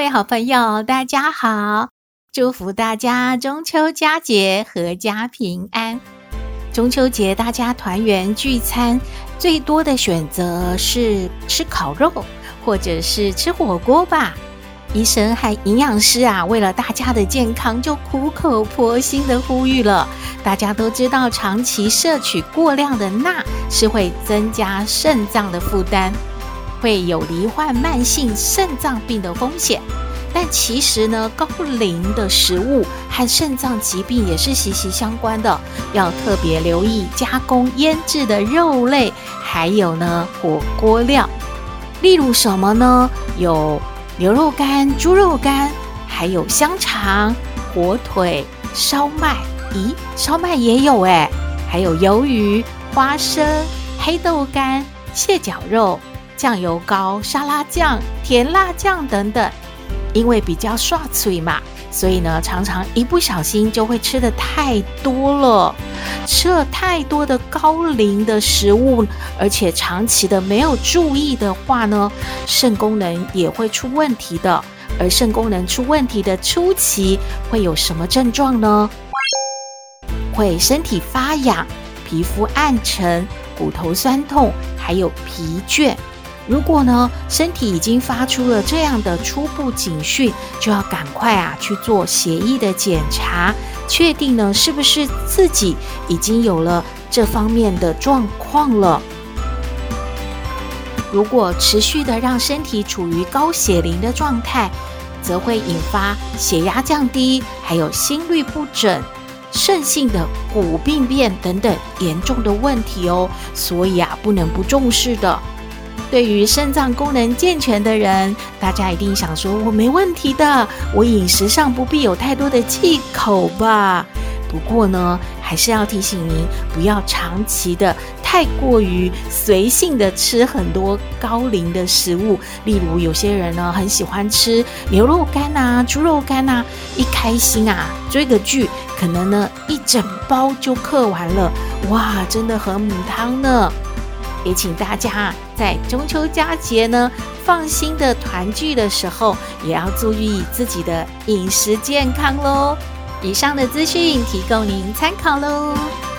各位好朋友，大家好！祝福大家中秋佳节阖家平安。中秋节大家团圆聚餐，最多的选择是吃烤肉，或者是吃火锅吧。医生和营养师啊，为了大家的健康，就苦口婆心的呼吁了。大家都知道，长期摄取过量的钠是会增加肾脏的负担，会有罹患慢性肾脏病的风险。但其实呢，高磷的食物和肾脏疾病也是息息相关的，要特别留意加工腌制的肉类，还有呢火锅料，例如什么呢？有。牛肉干、猪肉干，还有香肠、火腿、烧麦。咦，烧麦也有哎，还有鱿鱼、花生、黑豆干、蟹脚肉、酱油膏、沙拉酱、甜辣酱等等。因为比较刷嘴嘛，所以呢，常常一不小心就会吃得太多了。吃了太多的高磷的食物，而且长期的没有注意的话呢，肾功能也会出问题的。而肾功能出问题的初期会有什么症状呢？会身体发痒、皮肤暗沉、骨头酸痛，还有疲倦。如果呢，身体已经发出了这样的初步警讯，就要赶快啊去做血液的检查，确定呢是不是自己已经有了这方面的状况了。如果持续的让身体处于高血磷的状态，则会引发血压降低，还有心律不整、肾性的骨病变等等严重的问题哦。所以啊，不能不重视的。对于肾脏功能健全的人，大家一定想说：“我没问题的，我饮食上不必有太多的忌口吧。”不过呢，还是要提醒您，不要长期的太过于随性的吃很多高磷的食物。例如，有些人呢很喜欢吃牛肉干呐、猪肉干呐，一开心啊追个剧，可能呢一整包就嗑完了，哇，真的很母汤呢。也请大家在中秋佳节呢，放心的团聚的时候，也要注意自己的饮食健康喽。以上的资讯提供您参考喽。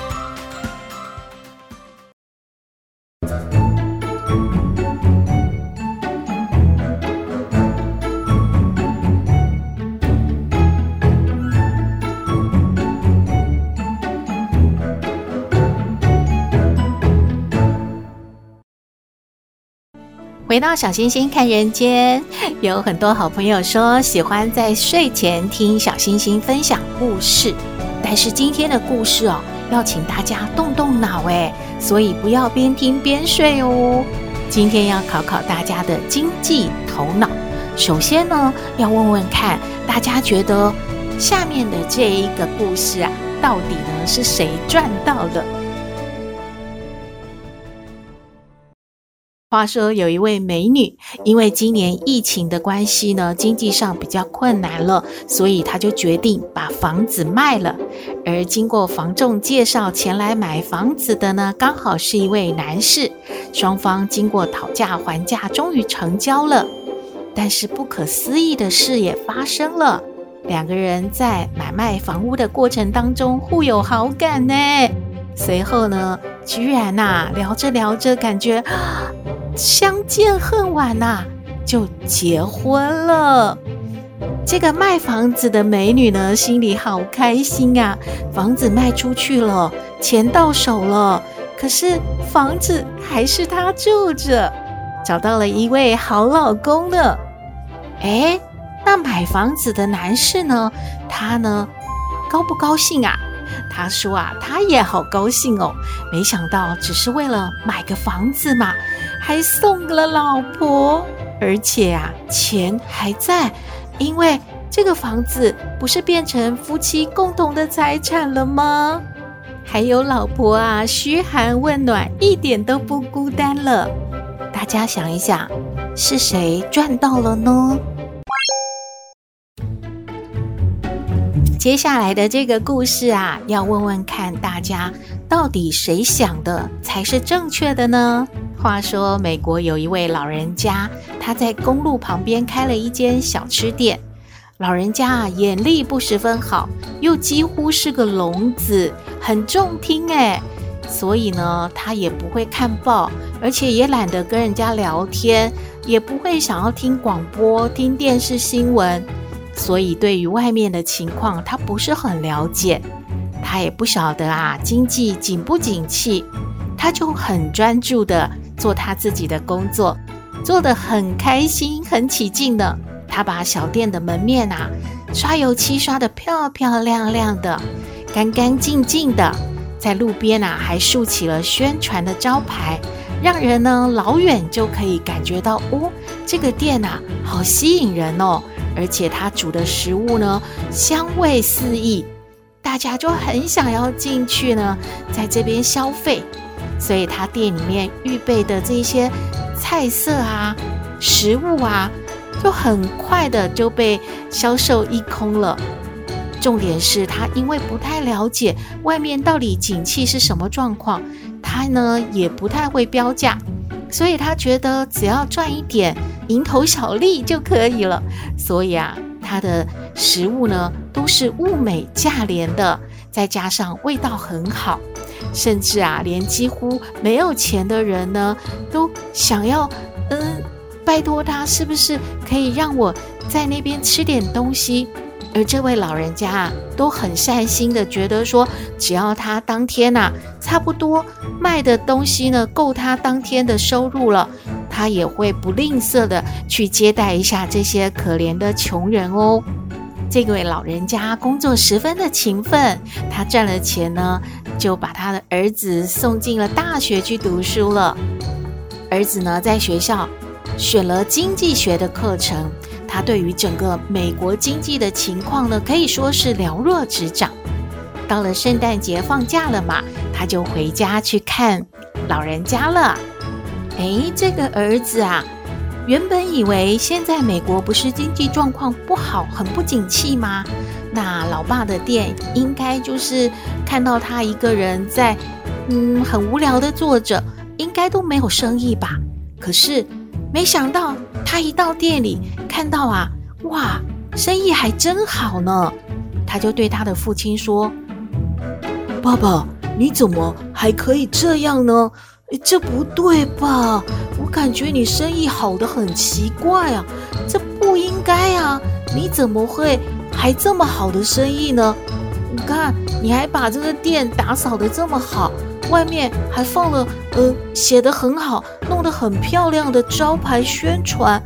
回到小星星看人间，有很多好朋友说喜欢在睡前听小星星分享故事，但是今天的故事哦，要请大家动动脑诶，所以不要边听边睡哦。今天要考考大家的经济头脑。首先呢，要问问看大家觉得下面的这一个故事啊，到底呢是谁赚到的？话说有一位美女，因为今年疫情的关系呢，经济上比较困难了，所以她就决定把房子卖了。而经过房仲介绍前来买房子的呢，刚好是一位男士。双方经过讨价还价，终于成交了。但是不可思议的事也发生了，两个人在买卖房屋的过程当中互有好感呢。随后呢，居然呐、啊、聊着聊着，感觉。相见恨晚呐、就结婚了。这个卖房子的美女呢，心里好开心啊！房子卖出去了，钱到手了，可是房子还是她住着，找到了一位好老公呢。哎，那买房子的男士呢？他呢，高不高兴啊？他说啊，他也好高兴哦。没想到只是为了买个房子嘛。还送给了老婆，而且啊，钱还在，因为这个房子不是变成夫妻共同的财产了吗？还有老婆啊，嘘寒问暖，一点都不孤单了。大家想一想，是谁赚到了呢？接下来的这个故事啊，要问问看大家，到底谁想的才是正确的呢？话说，美国有一位老人家，他在公路旁边开了一间小吃店。老人家啊，眼力不十分好，又几乎是个聋子，很重听诶，所以呢，他也不会看报，而且也懒得跟人家聊天，也不会想要听广播、听电视新闻。所以，对于外面的情况，他不是很了解，他也不晓得啊，经济景不景气，他就很专注的做他自己的工作，做得很开心、很起劲的。他把小店的门面啊，刷油漆刷得漂漂亮亮的，干干净净的，在路边啊，还竖起了宣传的招牌，让人呢老远就可以感觉到哦，这个店啊，好吸引人哦。而且他煮的食物呢，香味四溢，大家就很想要进去呢，在这边消费。所以他店里面预备的这些菜色啊、食物啊，就很快的就被销售一空了。重点是他因为不太了解外面到底景气是什么状况，他呢也不太会标价，所以他觉得只要赚一点。蝇头小利就可以了，所以啊，他的食物呢都是物美价廉的，再加上味道很好，甚至啊，连几乎没有钱的人呢都想要，嗯，拜托他是不是可以让我在那边吃点东西？而这位老人家啊，都很善心的觉得说，只要他当天呐、啊，差不多卖的东西呢够他当天的收入了。他也会不吝啬的去接待一下这些可怜的穷人哦。这位老人家工作十分的勤奋，他赚了钱呢，就把他的儿子送进了大学去读书了。儿子呢，在学校选了经济学的课程，他对于整个美国经济的情况呢，可以说是了若指掌。到了圣诞节放假了嘛，他就回家去看老人家了。哎，这个儿子啊，原本以为现在美国不是经济状况不好，很不景气吗？那老爸的店应该就是看到他一个人在，嗯，很无聊的坐着，应该都没有生意吧？可是没想到他一到店里，看到啊，哇，生意还真好呢。他就对他的父亲说：“爸爸，你怎么还可以这样呢？”这不对吧？我感觉你生意好得很奇怪啊，这不应该啊！你怎么会还这么好的生意呢？你看，你还把这个店打扫得这么好，外面还放了呃写得很好、弄得很漂亮的招牌宣传。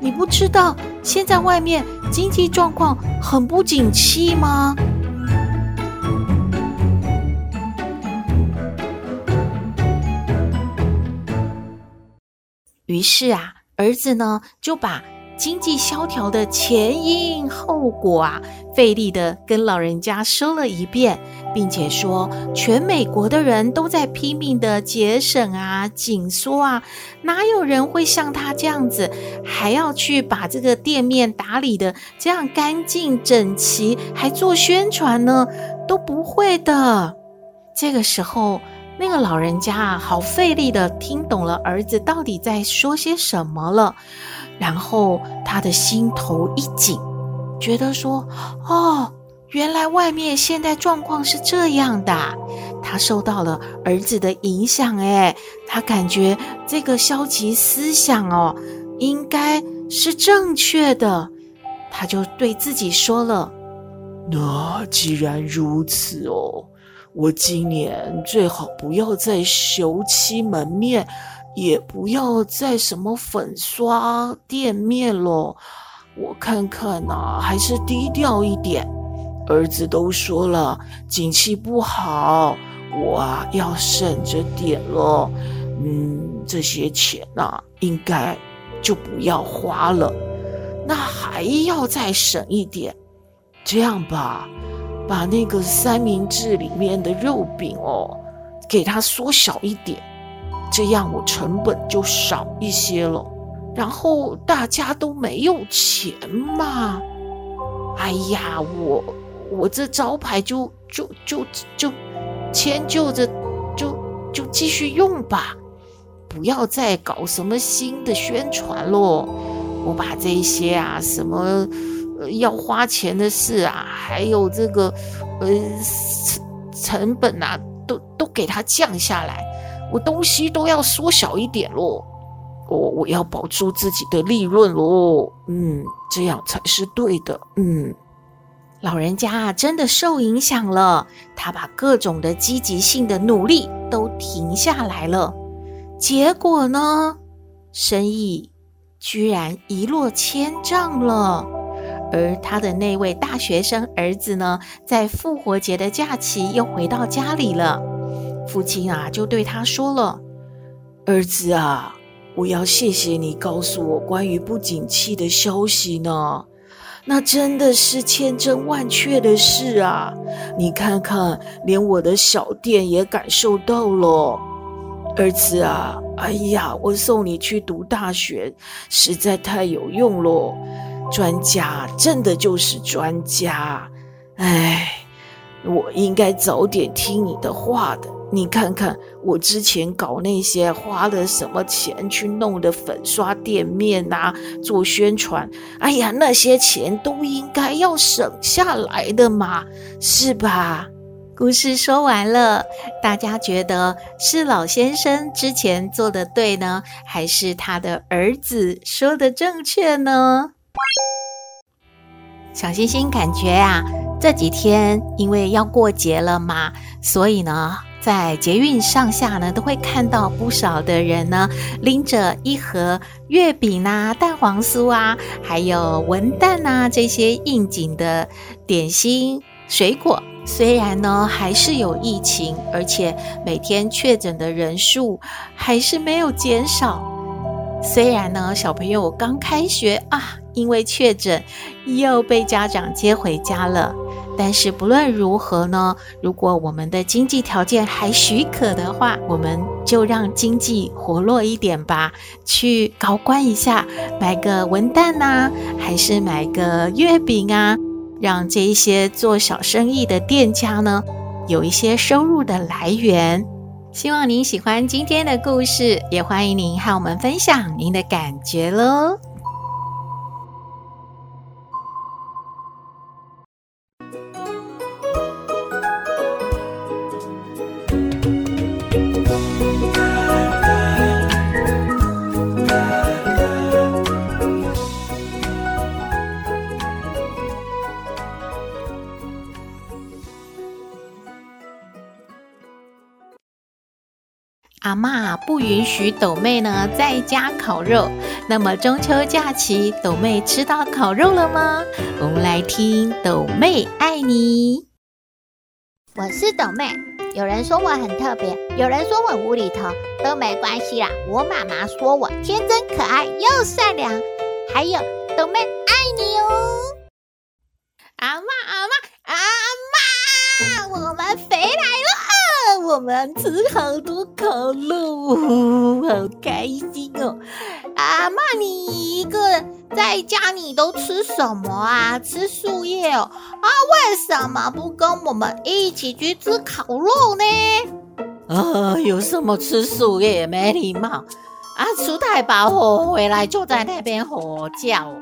你不知道现在外面经济状况很不景气吗？于是啊，儿子呢就把经济萧条的前因后果啊，费力的跟老人家说了一遍，并且说，全美国的人都在拼命的节省啊、紧缩啊，哪有人会像他这样子，还要去把这个店面打理的这样干净整齐，还做宣传呢？都不会的。这个时候。那个老人家啊，好费力的听懂了儿子到底在说些什么了，然后他的心头一紧，觉得说：“哦，原来外面现在状况是这样的。”他受到了儿子的影响，哎，他感觉这个消极思想哦，应该是正确的。他就对自己说了：“那既然如此哦。”我今年最好不要再油漆门面，也不要再什么粉刷店面了。我看看呐、还是低调一点。儿子都说了，景气不好，我啊要省着点了。嗯，这些钱呐、应该就不要花了。那还要再省一点。这样吧，把那个三明治里面的肉饼哦，给它缩小一点，这样我成本就少一些了。然后大家都没有钱嘛。哎呀，我我这招牌就就就就迁就着，就就继续用吧，不要再搞什么新的宣传喽。我把这些啊什么要花钱的事啊，还有这个呃成成本啊，都都给它降下来，我东西都要缩小一点喽。我我要保住自己的利润喽，嗯，这样才是对的，嗯。老人家，真的受影响了，他把各种的积极性的努力都停下来了，结果呢，生意居然一落千丈了。而他的那位大学生儿子呢，在复活节的假期又回到家里了，父亲啊就对他说了：“儿子啊。”我要谢谢你告诉我关于不景气的消息呢，那真的是千真万确的事啊！你看看，连我的小店也感受到了。儿子啊，哎呀，我送你去读大学实在太有用了，专家真的就是专家，哎，我应该早点听你的话的。你看看我之前搞那些花了什么钱去弄的粉刷店面啊，做宣传，哎呀，那些钱都应该要省下来的嘛，是吧？故事说完了，大家觉得是老先生之前做的对呢，还是他的儿子说的正确呢？小星星感觉啊，这几天因为要过节了嘛，所以呢。在捷运上下呢，都会看到不少的人呢，拎着一盒月饼啊、蛋黄酥啊，还有文旦啊这些应景的点心水果。虽然呢还是有疫情，而且每天确诊的人数还是没有减少。虽然呢小朋友刚开学啊，因为确诊又被家长接回家了。但是不论如何呢，如果我们的经济条件还许可的话，我们就让经济活络一点吧，去高官一下，买个文旦呐，还是买个月饼啊，让这一些做小生意的店家呢，有一些收入的来源。希望您喜欢今天的故事，也欢迎您和我们分享您的感觉喽。许斗妹呢在家烤肉，那么中秋假期，斗妹吃到烤肉了吗？我们来听斗妹爱你。我是斗妹，有人说我很特别，有人说我无厘头，都没关系啦。我妈妈说我天真可爱又善良，还有斗妹我们吃好多烤肉，好开心哦！阿嬷，你一个在家，你都吃什么啊？吃树叶哦？啊，为什么不跟我们一起去吃烤肉呢？啊，有什么吃树叶没礼貌啊！出太保后回来就在那边吼叫。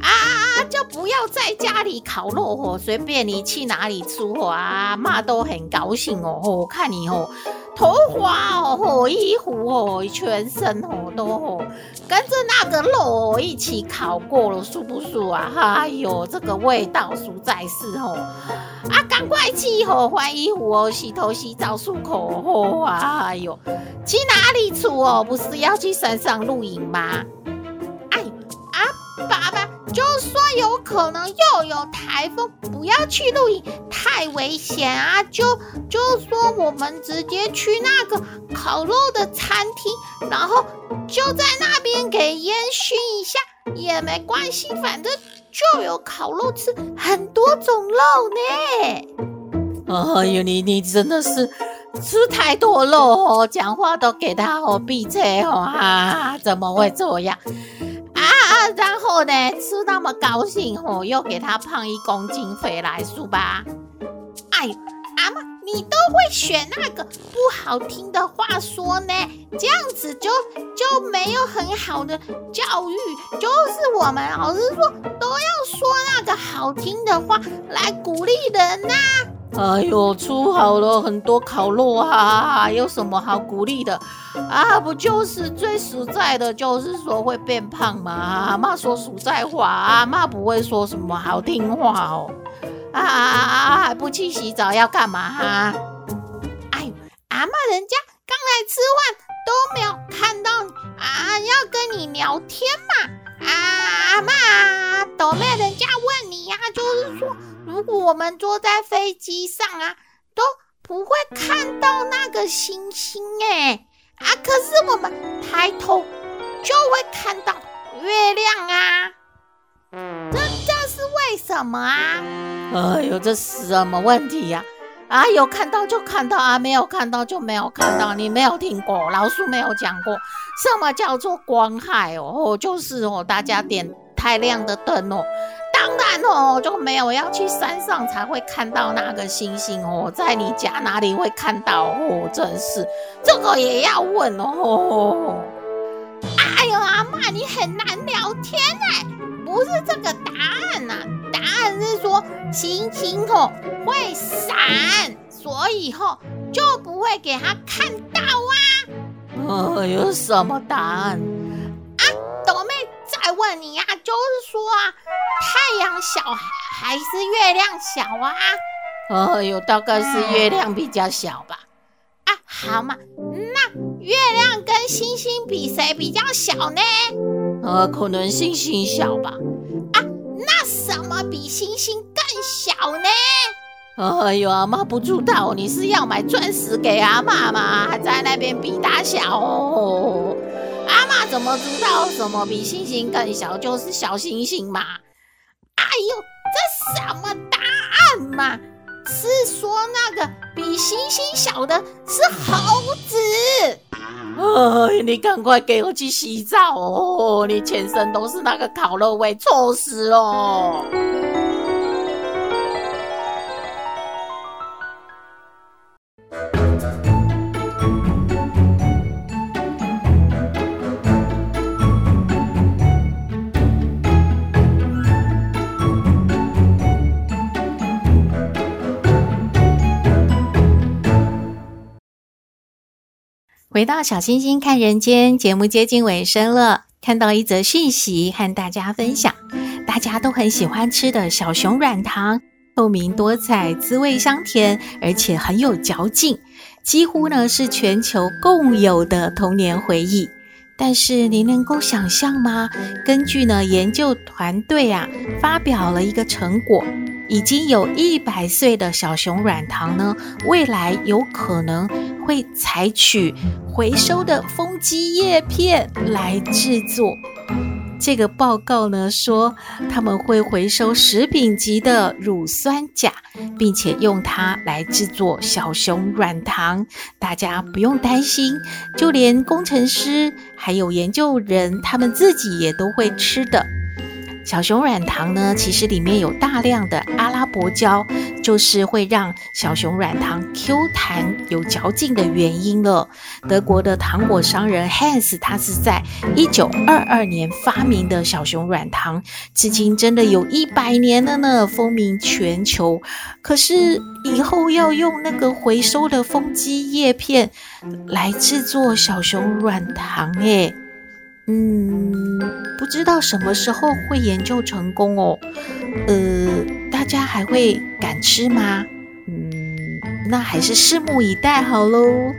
啊，就不要在家里烤肉哦，随便你去哪里吃哦，啊，妈都很高兴哦。我看你哦，头发哦，衣服哦，全身哦都哦，跟着那个肉一起烤过了，舒不舒服啊？哎呦，这个味道实在是哦，啊，赶快去哦，换衣服哦，洗头洗澡漱口哦。哎呦，去哪里吃哦？不是要去山上露营吗？就说有可能又有台风，不要去露营，太危险啊！就就说我们直接去那个烤肉的餐厅，然后就在那边给烟熏一下也没关系，反正就有烤肉吃，很多种肉呢。哎呦，你你真的是吃太多肉哦，讲话都给他哦闭嘴哦啊！怎么会这样？然后呢，吃那么高兴哦，又给他胖一公斤回来，是吧？哎，阿妈。你都会选那个不好听的话说呢，这样子就就没有很好的教育。就是我们老师说都要说那个好听的话来鼓励人呐、哎呦，出好了很多烤肉啊，有什么好鼓励的啊？不就是最实在的，就是说会变胖吗？阿妈说实在话，阿妈不会说什么好听话哦。啊啊啊！还不去洗澡要干嘛哈？哎呦，阿妈，人家刚来吃饭都没有看到你啊，要跟你聊天嘛。啊，阿嬷，斗妹，人家问你呀、就是说，如果我们坐在飞机上啊，都不会看到那个星星哎，啊，可是我们抬头就会看到月亮啊。这这是为什么啊？哎呦，这是什么问题呀？啊，啊，有看到就看到啊，没有看到就没有看到。你没有听过，老师没有讲过什么叫做光害哦，哦，就是哦，大家点太亮的灯哦，哦，就没有要去山上才会看到那个星星哦，在你家哪里会看到哦？真是这个也要问哦。哎呦，阿嬷，你很难聊天哎，不是这个答案呐、啊。答案是说星星吼会闪，所以吼就不会给他看到啊。呃，有什么答案啊？斗妹再问你呀、就是说啊，太阳小还是月亮小啊？哦哟，大概是月亮比较小吧。啊，好嘛，那月亮跟星星比谁比较小呢？呃，可能星星小吧。啊，那什么比星星更小呢？哎呦，阿妈不知道，你是要买钻石给阿妈吗？还在那边比大小哦？阿妈怎么知道什么比星星更小？就是小星星嘛。哎呦，这什么答案嘛？是说那个比星星小的是猴子？哎，你赶快给我去洗澡哦！你全身都是那个烤肉味，臭死了！回到小星星看人间节目接近尾声了，看到一则讯息和大家分享，大家都很喜欢吃的小熊软糖，透明多彩，滋味香甜，而且很有嚼劲，几乎呢是全球共有的童年回忆。但是您能够想象吗？根据呢研究团队啊发表了一个成果。已经有一百岁的小熊软糖呢，未来有可能会采取回收的风机叶片来制作。这个报告呢说，他们会回收食品级的乳酸钾，并且用它来制作小熊软糖。大家不用担心，就连工程师还有研究人，他们自己也都会吃的。小熊软糖呢，其实里面有大量的阿拉伯胶，就是会让小熊软糖 Q 弹有嚼劲的原因了。德国的糖果商人 Hans，他是在一九二二年发明的小熊软糖，至今真的有一百年了呢，风靡全球。可是以后要用那个回收的风机叶片来制作小熊软糖，诶嗯，不知道什么时候会研究成功哦。呃，大家还会敢吃吗？嗯，那还是拭目以待好喽。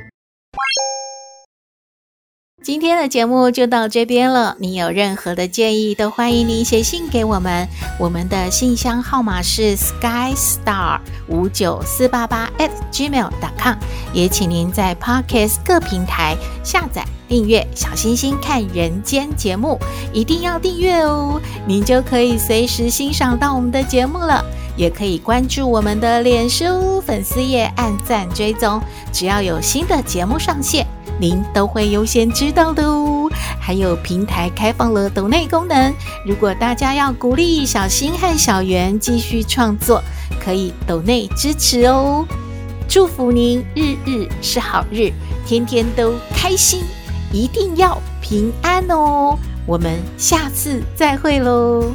今天的节目就到这边了。你有任何的建议，都欢迎你写信给我们。我们的信箱号码是 skystar 五九四八八 at gmail dot com。也请您在 Podcast 各平台下载。订阅小星星看人间节目，一定要订阅哦，您就可以随时欣赏到我们的节目了。也可以关注我们的脸书粉丝页，按赞追踪，只要有新的节目上线，您都会优先知道的哦。还有平台开放了抖内功能，如果大家要鼓励小新和小圆继续创作，可以抖内支持哦。祝福您日日是好日，天天都开心，一定要平安哦。我们下次再会喽。